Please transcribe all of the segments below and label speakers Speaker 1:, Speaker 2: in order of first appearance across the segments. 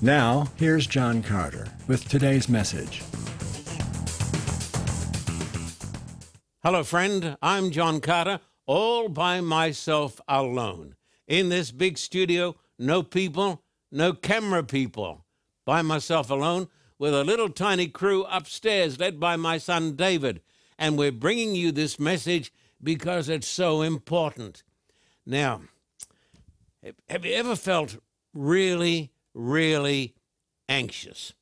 Speaker 1: Now, here's John Carter with today's message.
Speaker 2: Hello, friend. I'm John Carter, all by myself alone. In this big studio, no people, no camera people. By myself alone, with a little tiny crew upstairs led by my son David. And we're bringing you this message because it's so important. Now, have you ever felt really really anxious.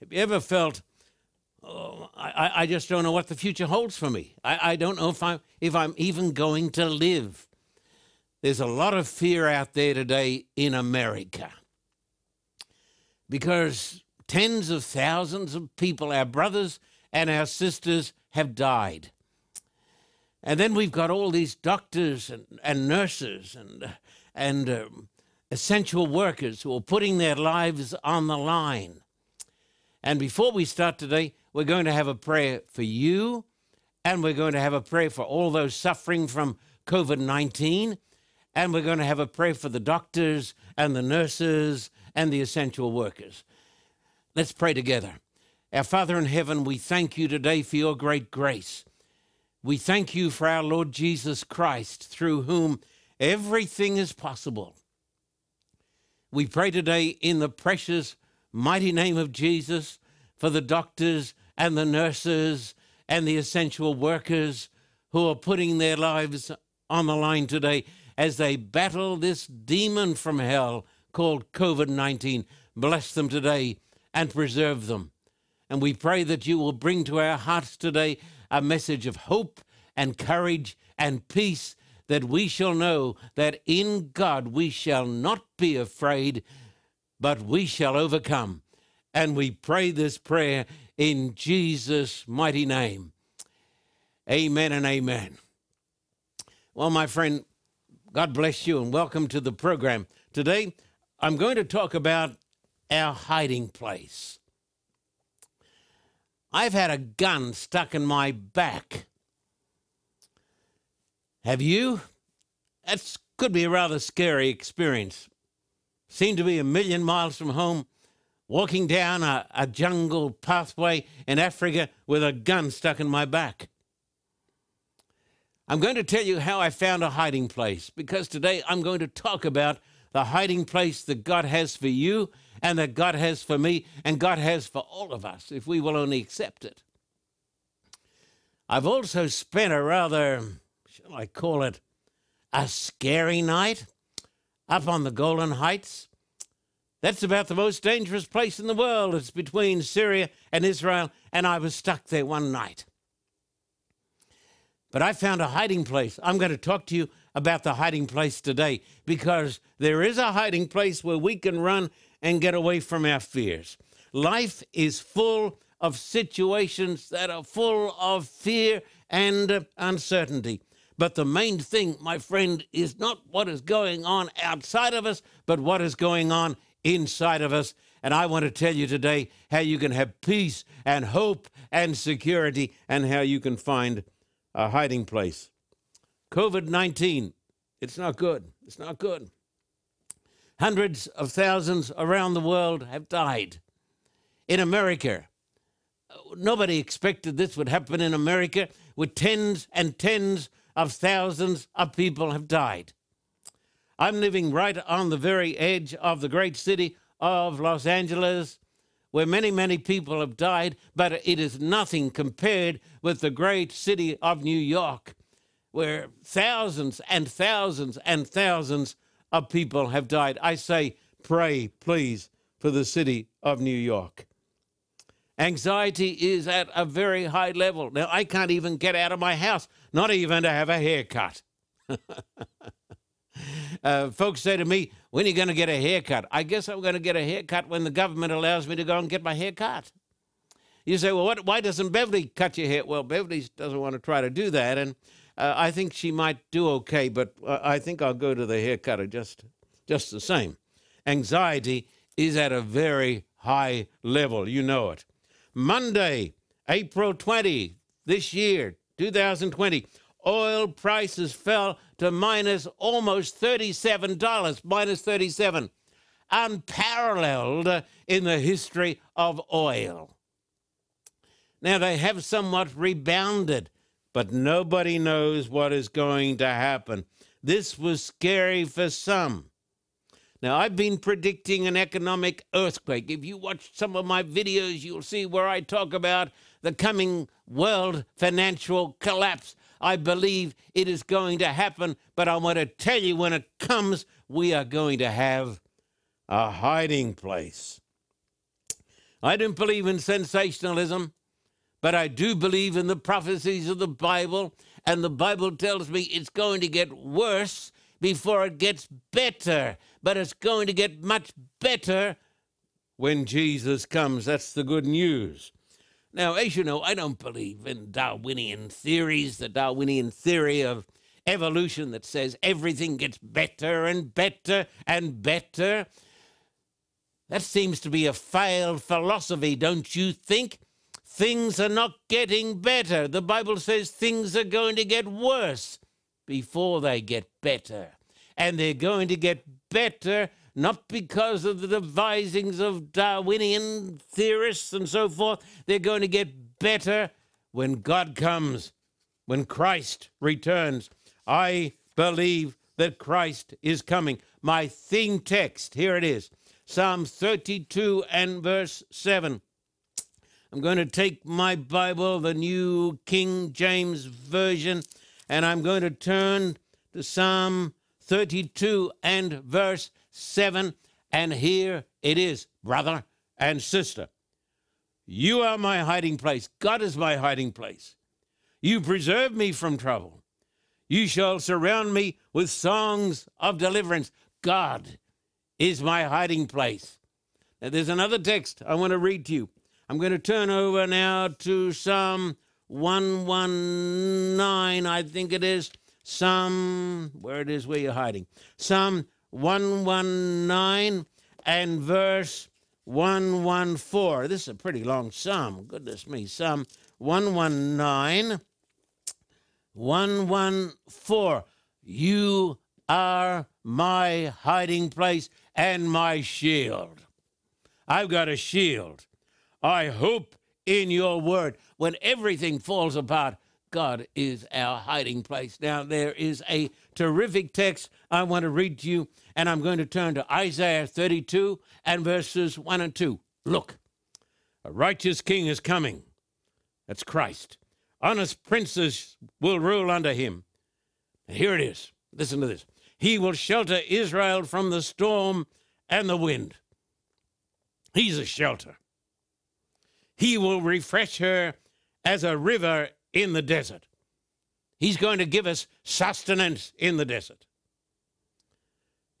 Speaker 2: Have you ever felt, oh, I, I just don't know what the future holds for me? I, I don't know if I'm, if I'm even going to live. There's a lot of fear out there today in America because tens of thousands of people, our brothers and our sisters, have died. And then we've got all these doctors and, and nurses and, and um, essential workers who are putting their lives on the line. And before we start today, we're going to have a prayer for you, and we're going to have a prayer for all those suffering from COVID 19, and we're going to have a prayer for the doctors and the nurses and the essential workers. Let's pray together. Our Father in heaven, we thank you today for your great grace. We thank you for our Lord Jesus Christ, through whom everything is possible. We pray today in the precious, mighty name of Jesus for the doctors and the nurses and the essential workers who are putting their lives on the line today as they battle this demon from hell called COVID 19. Bless them today and preserve them. And we pray that you will bring to our hearts today a message of hope and courage and peace that we shall know that in God we shall not be afraid, but we shall overcome. And we pray this prayer in Jesus' mighty name. Amen and amen. Well, my friend, God bless you and welcome to the program. Today, I'm going to talk about our hiding place. I've had a gun stuck in my back have you? That could be a rather scary experience. Seem to be a million miles from home, walking down a, a jungle pathway in Africa with a gun stuck in my back. I'm going to tell you how I found a hiding place because today I'm going to talk about the hiding place that God has for you and that God has for me and God has for all of us if we will only accept it. I've also spent a rather shall I call it, a scary night up on the Golan Heights. That's about the most dangerous place in the world. It's between Syria and Israel, and I was stuck there one night. But I found a hiding place. I'm going to talk to you about the hiding place today because there is a hiding place where we can run and get away from our fears. Life is full of situations that are full of fear and uncertainty. But the main thing, my friend, is not what is going on outside of us, but what is going on inside of us. And I want to tell you today how you can have peace and hope and security and how you can find a hiding place. COVID 19, it's not good. It's not good. Hundreds of thousands around the world have died. In America, nobody expected this would happen in America with tens and tens of thousands of people have died. I'm living right on the very edge of the great city of Los Angeles, where many, many people have died, but it is nothing compared with the great city of New York, where thousands and thousands and thousands of people have died. I say, pray, please, for the city of New York. Anxiety is at a very high level. Now, I can't even get out of my house, not even to have a haircut. uh, folks say to me, When are you going to get a haircut? I guess I'm going to get a haircut when the government allows me to go and get my hair cut. You say, Well, what, why doesn't Beverly cut your hair? Well, Beverly doesn't want to try to do that. And uh, I think she might do okay, but uh, I think I'll go to the haircutter just, just the same. Anxiety is at a very high level. You know it. Monday, April 20, this year, 2020, oil prices fell to minus almost $37, minus 37, unparalleled in the history of oil. Now, they have somewhat rebounded, but nobody knows what is going to happen. This was scary for some. Now, I've been predicting an economic earthquake. If you watch some of my videos, you'll see where I talk about the coming world financial collapse. I believe it is going to happen, but I want to tell you when it comes, we are going to have a hiding place. I don't believe in sensationalism, but I do believe in the prophecies of the Bible, and the Bible tells me it's going to get worse before it gets better but it's going to get much better when Jesus comes. That's the good news. Now, as you know, I don't believe in Darwinian theories, the Darwinian theory of evolution that says everything gets better and better and better. That seems to be a failed philosophy, don't you think? Things are not getting better. The Bible says things are going to get worse before they get better and they're going to get better, not because of the devisings of Darwinian theorists and so forth. They're going to get better when God comes, when Christ returns. I believe that Christ is coming. My theme text, here it is Psalm 32 and verse 7. I'm going to take my Bible, the New King James Version, and I'm going to turn to Psalm 32 and verse 7. And here it is, brother and sister. You are my hiding place. God is my hiding place. You preserve me from trouble. You shall surround me with songs of deliverance. God is my hiding place. Now, there's another text I want to read to you. I'm going to turn over now to Psalm 119, I think it is, Psalm, where it is where you're hiding. Psalm 119 and verse 114. This is a pretty long psalm. Goodness me. Psalm 119, 114. You are my hiding place and my shield. I've got a shield. I hope in your word. When everything falls apart, God is our hiding place. Now, there is a terrific text I want to read to you, and I'm going to turn to Isaiah 32 and verses 1 and 2. Look, a righteous king is coming. That's Christ. Honest princes will rule under him. And here it is. Listen to this. He will shelter Israel from the storm and the wind. He's a shelter. He will refresh her as a river in the desert. He's going to give us sustenance in the desert.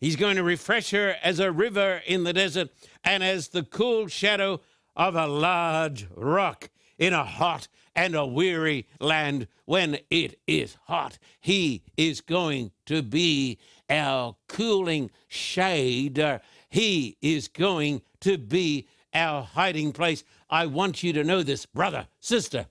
Speaker 2: He's going to refresh her as a river in the desert and as the cool shadow of a large rock in a hot and a weary land when it is hot. He is going to be our cooling shade. He is going to be our hiding place. I want you to know this, brother, sister.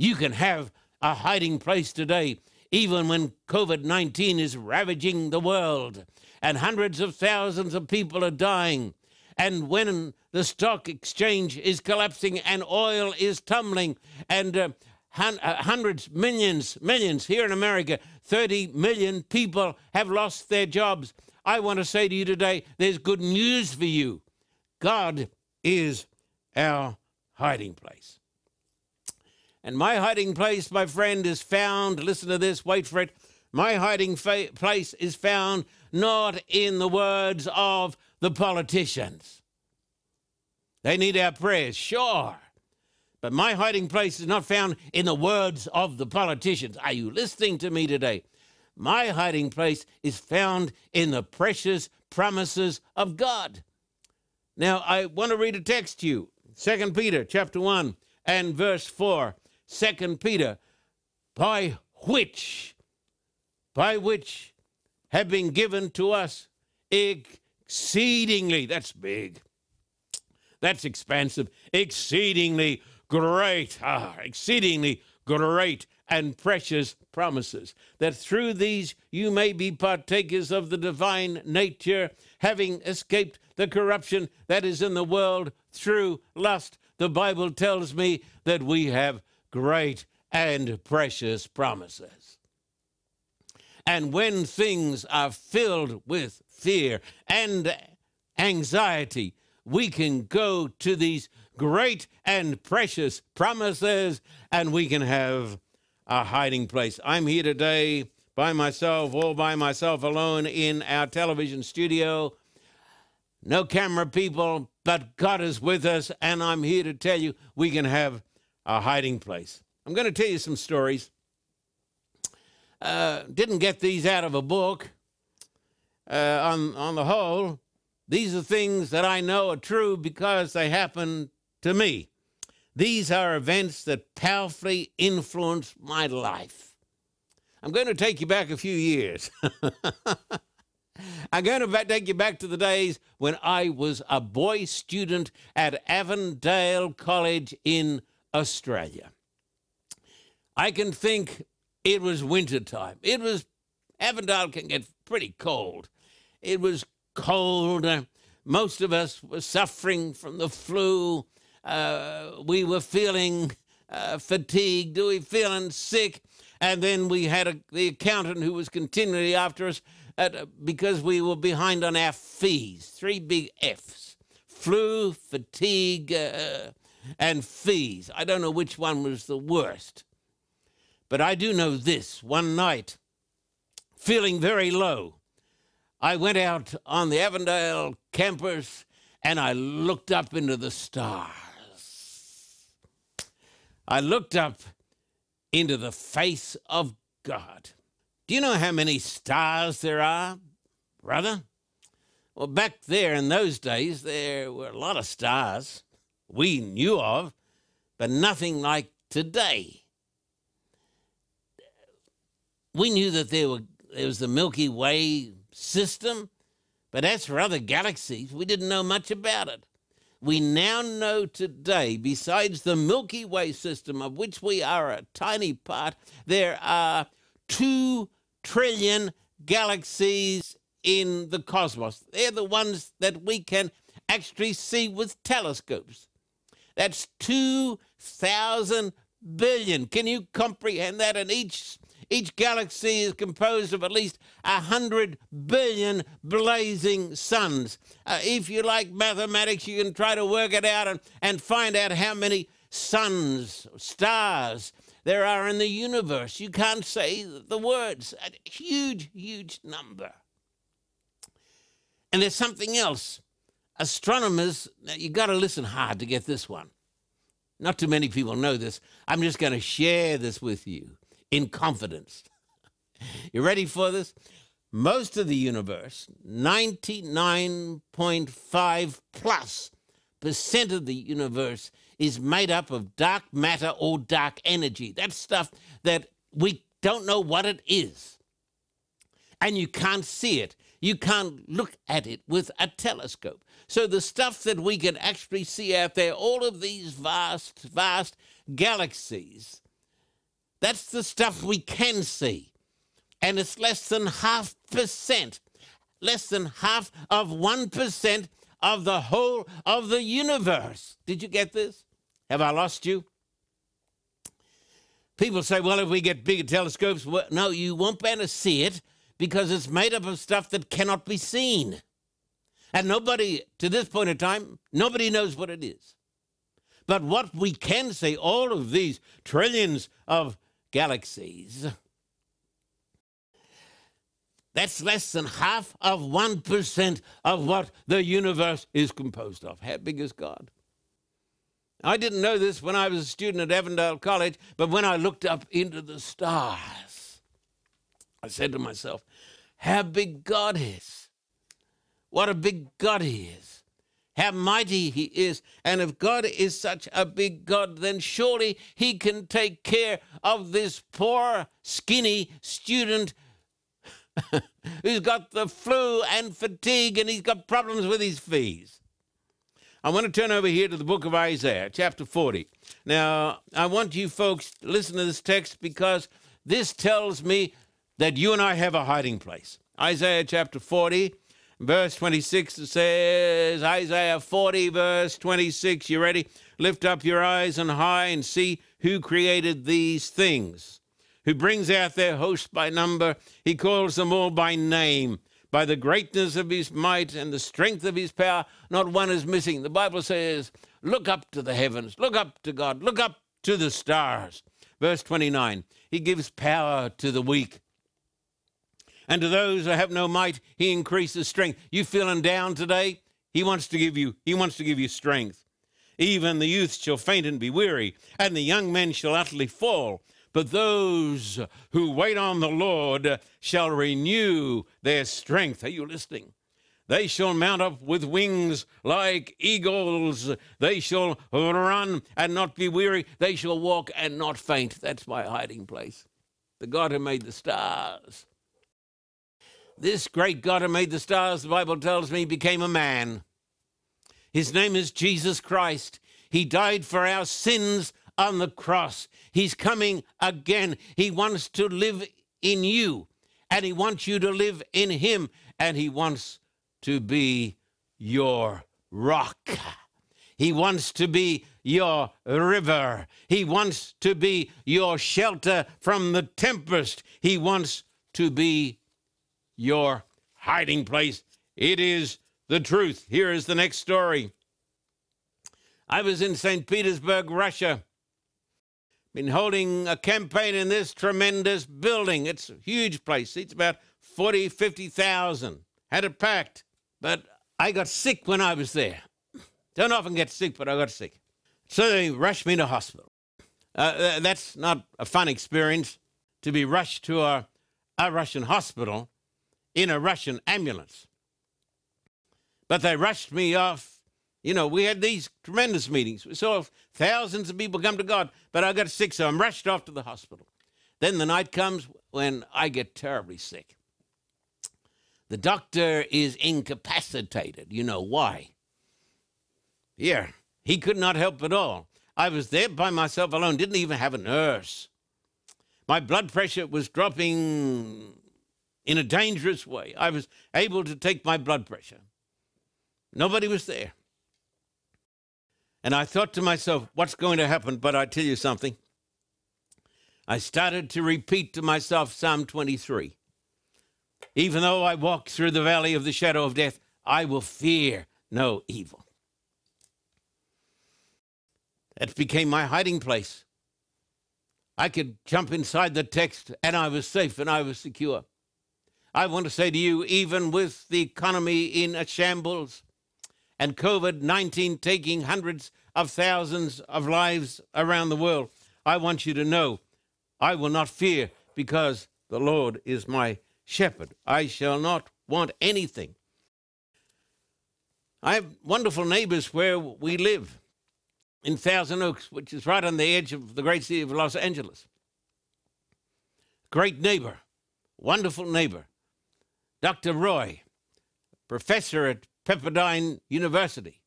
Speaker 2: You can have a hiding place today, even when COVID 19 is ravaging the world and hundreds of thousands of people are dying. And when the stock exchange is collapsing and oil is tumbling and uh, hun- uh, hundreds, millions, millions here in America, 30 million people have lost their jobs. I want to say to you today there's good news for you. God is our hiding place. And my hiding place, my friend, is found, listen to this, wait for it. My hiding fa- place is found not in the words of the politicians. They need our prayers, sure. But my hiding place is not found in the words of the politicians. Are you listening to me today? My hiding place is found in the precious promises of God. Now, I want to read a text to you. 2 Peter chapter 1 and verse 4. 2 Peter, by which, by which have been given to us exceedingly, that's big, that's expansive, exceedingly great, ah, exceedingly great and precious promises, that through these you may be partakers of the divine nature, having escaped the corruption that is in the world through lust. The Bible tells me that we have great and precious promises. And when things are filled with fear and anxiety, we can go to these great and precious promises and we can have a hiding place. I'm here today by myself, all by myself alone in our television studio. No camera people, but God is with us, and I'm here to tell you we can have a hiding place. I'm going to tell you some stories. Uh, didn't get these out of a book. Uh, on, on the whole, these are things that I know are true because they happened to me. These are events that powerfully influenced my life. I'm going to take you back a few years. I'm going to take you back to the days when I was a boy student at Avondale College in Australia. I can think it was winter time. It was, Avondale can get pretty cold. It was cold. Most of us were suffering from the flu uh, we were feeling uh, fatigued, we were feeling sick, and then we had a, the accountant who was continually after us at, because we were behind on our fees. Three big F's: flu, fatigue, uh, and fees. I don't know which one was the worst, but I do know this: one night, feeling very low. I went out on the Avondale campus and I looked up into the stars. I looked up into the face of God. Do you know how many stars there are, brother? Well, back there in those days, there were a lot of stars we knew of, but nothing like today. We knew that there, were, there was the Milky Way system, but as for other galaxies, we didn't know much about it we now know today, besides the Milky Way system, of which we are a tiny part, there are two trillion galaxies in the cosmos. They're the ones that we can actually see with telescopes. That's 2,000 billion. Can you comprehend that? And each each galaxy is composed of at least a hundred billion blazing suns. Uh, if you like mathematics, you can try to work it out and, and find out how many suns, stars there are in the universe. You can't say the words. A huge, huge number. And there's something else. Astronomers, you got to listen hard to get this one. Not too many people know this. I'm just going to share this with you in confidence. you ready for this? Most of the universe, 99.5 plus percent of the universe, is made up of dark matter or dark energy. That's stuff that we don't know what it is. And you can't see it. You can't look at it with a telescope. So the stuff that we can actually see out there, all of these vast, vast galaxies, that's the stuff we can see. And it's less than half percent, less than half of 1% of the whole of the universe. Did you get this? Have I lost you? People say, well, if we get bigger telescopes, well, no, you won't be able to see it because it's made up of stuff that cannot be seen. And nobody, to this point in time, nobody knows what it is. But what we can say, all of these trillions of galaxies. That's less than half of 1% of what the universe is composed of. How big is God? I didn't know this when I was a student at Avondale College, but when I looked up into the stars, I said to myself, how big God is. What a big God he is. How mighty he is. And if God is such a big God, then surely he can take care of this poor, skinny student who's got the flu and fatigue and he's got problems with his fees. I want to turn over here to the book of Isaiah, chapter 40. Now, I want you folks to listen to this text because this tells me that you and I have a hiding place. Isaiah chapter 40, verse 26 says, Isaiah 40, verse 26, you ready? Lift up your eyes on high and see who created these things, who brings out their host by number. He calls them all by name. By the greatness of his might and the strength of his power, not one is missing. The Bible says, Look up to the heavens, look up to God, look up to the stars. Verse 29 He gives power to the weak. And to those who have no might, he increases strength. You feeling down today? He wants to give you, he wants to give you strength. Even the youth shall faint and be weary, and the young men shall utterly fall. But those who wait on the Lord shall renew their strength. Are you listening? They shall mount up with wings like eagles. They shall run and not be weary. They shall walk and not faint. That's my hiding place. The God who made the stars. This great God who made the stars, the Bible tells me, became a man. His name is Jesus Christ. He died for our sins on the cross. He's coming again. He wants to live in you, and He wants you to live in Him, and He wants to be your rock. He wants to be your river. He wants to be your shelter from the tempest. He wants to be your hiding place. It is the truth. Here is the next story. I was in St. Petersburg, Russia. Been holding a campaign in this tremendous building. It's a huge place. It's about 40, 50,000. Had it packed. But I got sick when I was there. Don't often get sick, but I got sick. So they rushed me to hospital. Uh, that's not a fun experience to be rushed to a, a Russian hospital in a Russian ambulance. But they rushed me off. You know, we had these tremendous meetings. We saw thousands of people come to God, but I got sick, so I'm rushed off to the hospital. Then the night comes when I get terribly sick. The doctor is incapacitated. You know why? Yeah, he could not help at all. I was there by myself alone, didn't even have a nurse. My blood pressure was dropping in a dangerous way. I was able to take my blood pressure. Nobody was there. And I thought to myself, what's going to happen? But I tell you something. I started to repeat to myself Psalm 23. Even though I walk through the valley of the shadow of death, I will fear no evil. That became my hiding place. I could jump inside the text and I was safe and I was secure. I want to say to you, even with the economy in a shambles and COVID 19 taking hundreds of thousands of lives around the world, I want you to know I will not fear because the Lord is my shepherd. I shall not want anything. I have wonderful neighbors where we live in Thousand Oaks, which is right on the edge of the great city of Los Angeles. Great neighbor, wonderful neighbor. Dr. Roy, professor at Pepperdine University.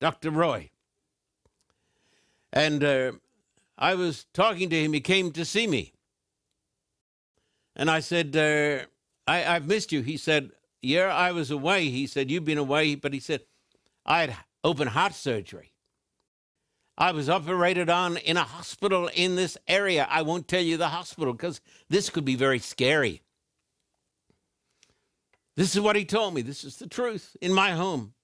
Speaker 2: Dr. Roy. And uh, I was talking to him. He came to see me. And I said, uh, I, I've missed you. He said, Yeah, I was away. He said, You've been away. But he said, I had open heart surgery. I was operated on in a hospital in this area. I won't tell you the hospital because this could be very scary. This is what he told me. This is the truth in my home.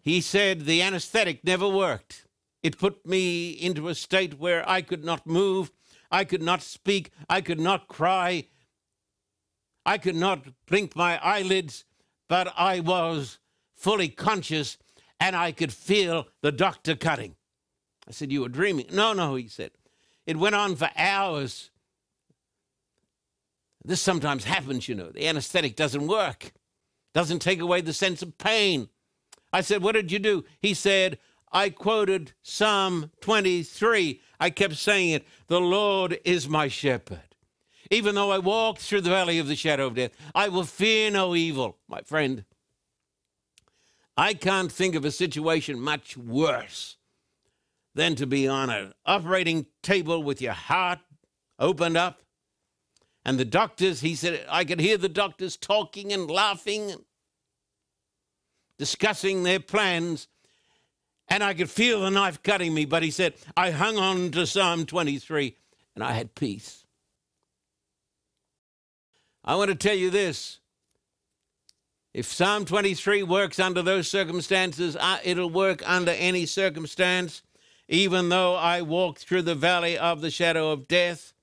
Speaker 2: He said the anesthetic never worked. It put me into a state where I could not move, I could not speak, I could not cry, I could not blink my eyelids, but I was fully conscious and I could feel the doctor cutting. I said, You were dreaming. No, no, he said. It went on for hours. This sometimes happens, you know. The anesthetic doesn't work, doesn't take away the sense of pain. I said, What did you do? He said, I quoted Psalm 23. I kept saying it The Lord is my shepherd. Even though I walk through the valley of the shadow of death, I will fear no evil. My friend, I can't think of a situation much worse than to be on an operating table with your heart opened up. And the doctors, he said, I could hear the doctors talking and laughing and discussing their plans. And I could feel the knife cutting me. But he said, I hung on to Psalm 23 and I had peace. I want to tell you this. If Psalm 23 works under those circumstances, uh, it'll work under any circumstance. Even though I walk through the valley of the shadow of death,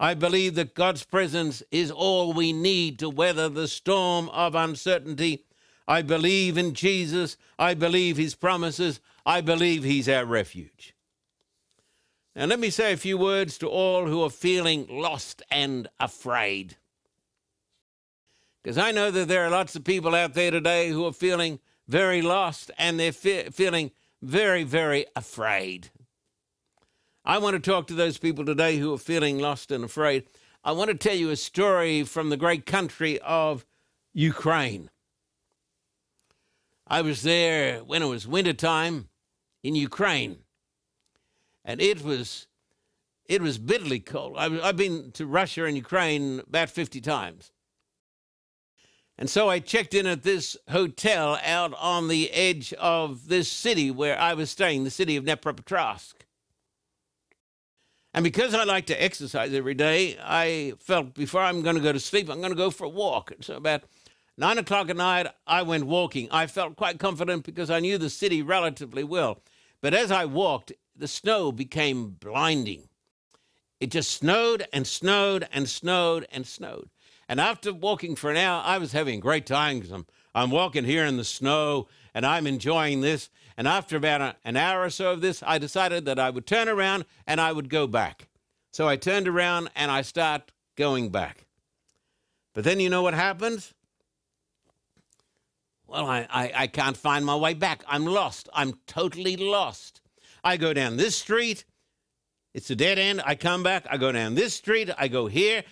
Speaker 2: I believe that God's presence is all we need to weather the storm of uncertainty. I believe in Jesus. I believe his promises. I believe he's our refuge. Now, let me say a few words to all who are feeling lost and afraid. Because I know that there are lots of people out there today who are feeling very lost and they're fe- feeling very, very afraid. I want to talk to those people today who are feeling lost and afraid. I want to tell you a story from the great country of Ukraine. I was there when it was wintertime in Ukraine, and it was it was bitterly cold. I've been to Russia and Ukraine about 50 times. And so I checked in at this hotel out on the edge of this city where I was staying, the city of Dnepropetrovsk. And because I like to exercise every day, I felt before I'm going to go to sleep, I'm going to go for a walk. So about nine o'clock at night, I went walking. I felt quite confident because I knew the city relatively well. But as I walked, the snow became blinding. It just snowed and snowed and snowed and snowed. And after walking for an hour, I was having a great time because I'm, I'm walking here in the snow and I'm enjoying this. And after about an hour or so of this, I decided that I would turn around and I would go back. So I turned around and I start going back. But then you know what happens? Well, I, I, I can't find my way back. I'm lost. I'm totally lost. I go down this street. It's a dead end. I come back. I go down this street. I go here.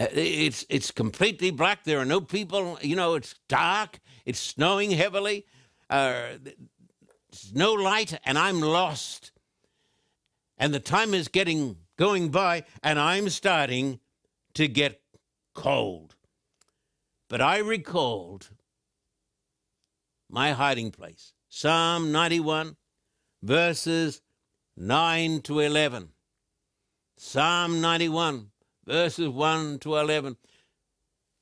Speaker 2: Uh, it's it's completely black. There are no people. You know, it's dark. It's snowing heavily. Uh, no light, and I'm lost. And the time is getting going by, and I'm starting to get cold. But I recalled my hiding place Psalm 91, verses 9 to 11. Psalm 91, verses 1 to 11.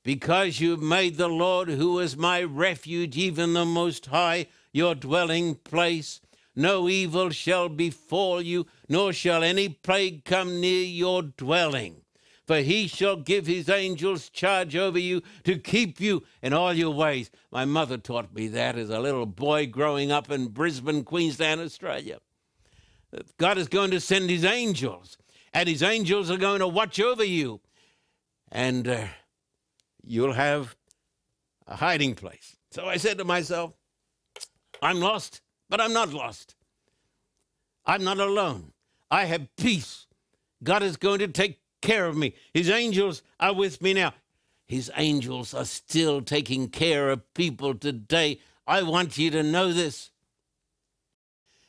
Speaker 2: Because you've made the Lord, who is my refuge, even the Most High, your dwelling place, no evil shall befall you, nor shall any plague come near your dwelling. For he shall give his angels charge over you to keep you in all your ways. My mother taught me that as a little boy growing up in Brisbane, Queensland, Australia. God is going to send his angels and his angels are going to watch over you, and uh, you'll have a hiding place. So I said to myself, I'm lost, but I'm not lost. I'm not alone. I have peace. God is going to take care of me. His angels are with me now. His angels are still taking care of people today. I want you to know this.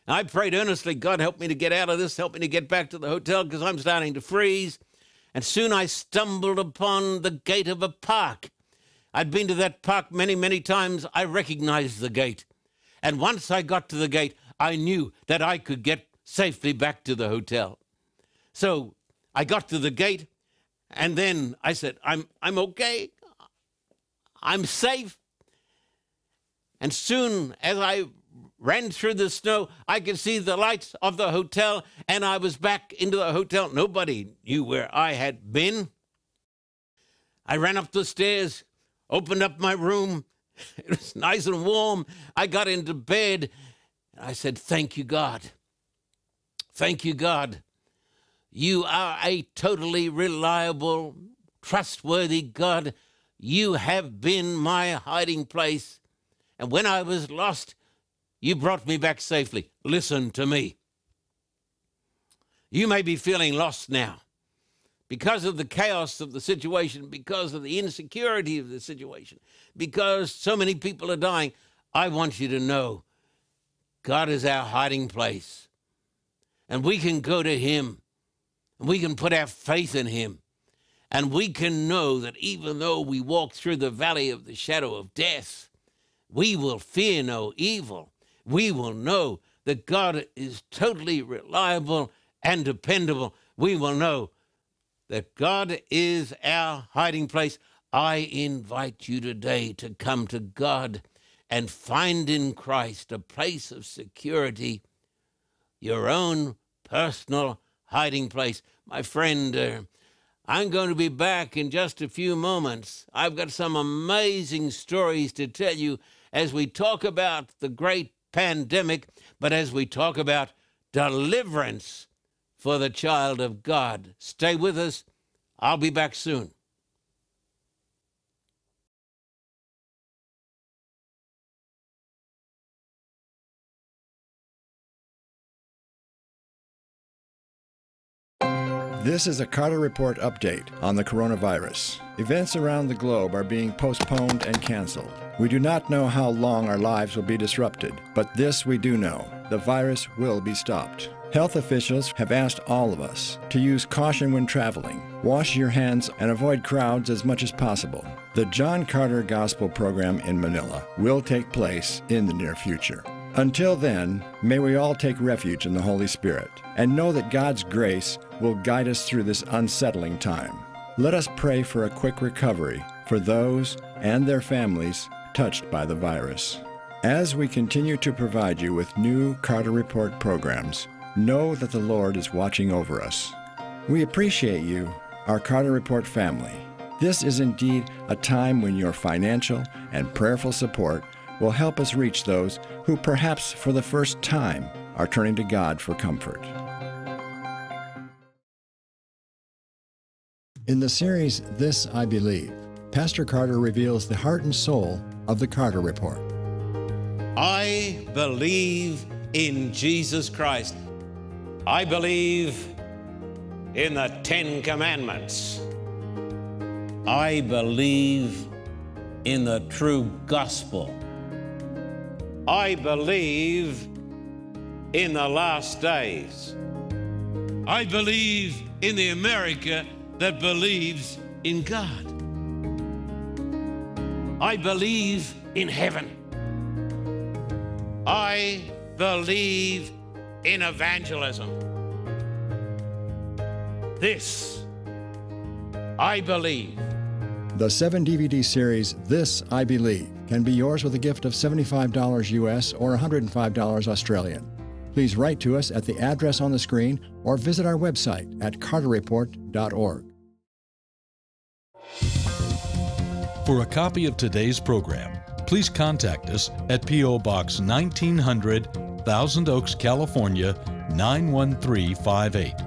Speaker 2: I prayed earnestly, God, help me to get out of this, help me to get back to the hotel because I'm starting to freeze. And soon I stumbled upon the gate of a park. I'd been to that park many, many times. I recognized the gate. And once I got to the gate, I knew that I could get safely back to the hotel. So I got to the gate, and then I said, I'm, I'm okay. I'm safe. And soon as I ran through the snow. I could see the lights of the hotel, and I was back into the hotel. Nobody knew where I had been. I ran up the stairs, opened up my room. It was nice and warm. I got into bed. And I said, Thank you, God. Thank you, God. You are a totally reliable, trustworthy God. You have been my hiding place. And when I was lost, you brought me back safely. Listen to me. You may be feeling lost now because of the chaos of the situation, because of the insecurity of the situation, because so many people are dying. I want you to know God is our hiding place. And we can go to Him and we can put our faith in Him. And we can know that even though we walk through the valley of the shadow of death, we will fear no evil. We will know that God is totally reliable and dependable. We will know that God is our hiding place. I invite you today to come to God and find in Christ a place of security, your own personal hiding place. My friend, uh, I'm going to be back in just a few moments. I've got some amazing stories to tell you as we talk about the great pandemic, but as we talk about deliverance for the child of God. Stay with us. I'll be back soon.
Speaker 1: This is a Carter Report update on the coronavirus. Events around the globe are being postponed and canceled. We do not know how long our lives will be disrupted, but this we do know the virus will be stopped. Health officials have asked all of us to use caution when traveling, wash your hands, and avoid crowds as much as possible. The John Carter Gospel Program in Manila will take place in the near future. Until then, may we all take refuge in the Holy Spirit and know that God's grace will guide us through this unsettling time. Let us pray for a quick recovery for those and their families touched by the virus. As we continue to provide you with new Carter Report programs, know that the Lord is watching over us. We appreciate you, our Carter Report family. This is indeed a time when your financial and prayerful support will help us reach those who perhaps for the first time are turning to God for comfort. In the series This I Believe, Pastor Carter reveals the heart and soul of the Carter Report.
Speaker 2: I believe in Jesus Christ. I believe in the Ten Commandments. I believe in the true gospel. I believe in the last days. I believe in the America that believes in God. I believe in heaven. I believe in evangelism. This I believe.
Speaker 1: The seven DVD series This I Believe can be yours with a gift of $75 US or $105 Australian. Please write to us at the address on the screen or visit our website at carterreport.org.
Speaker 3: For a copy of today's program, please contact us at P.O. Box 1900, Thousand Oaks, California 91358.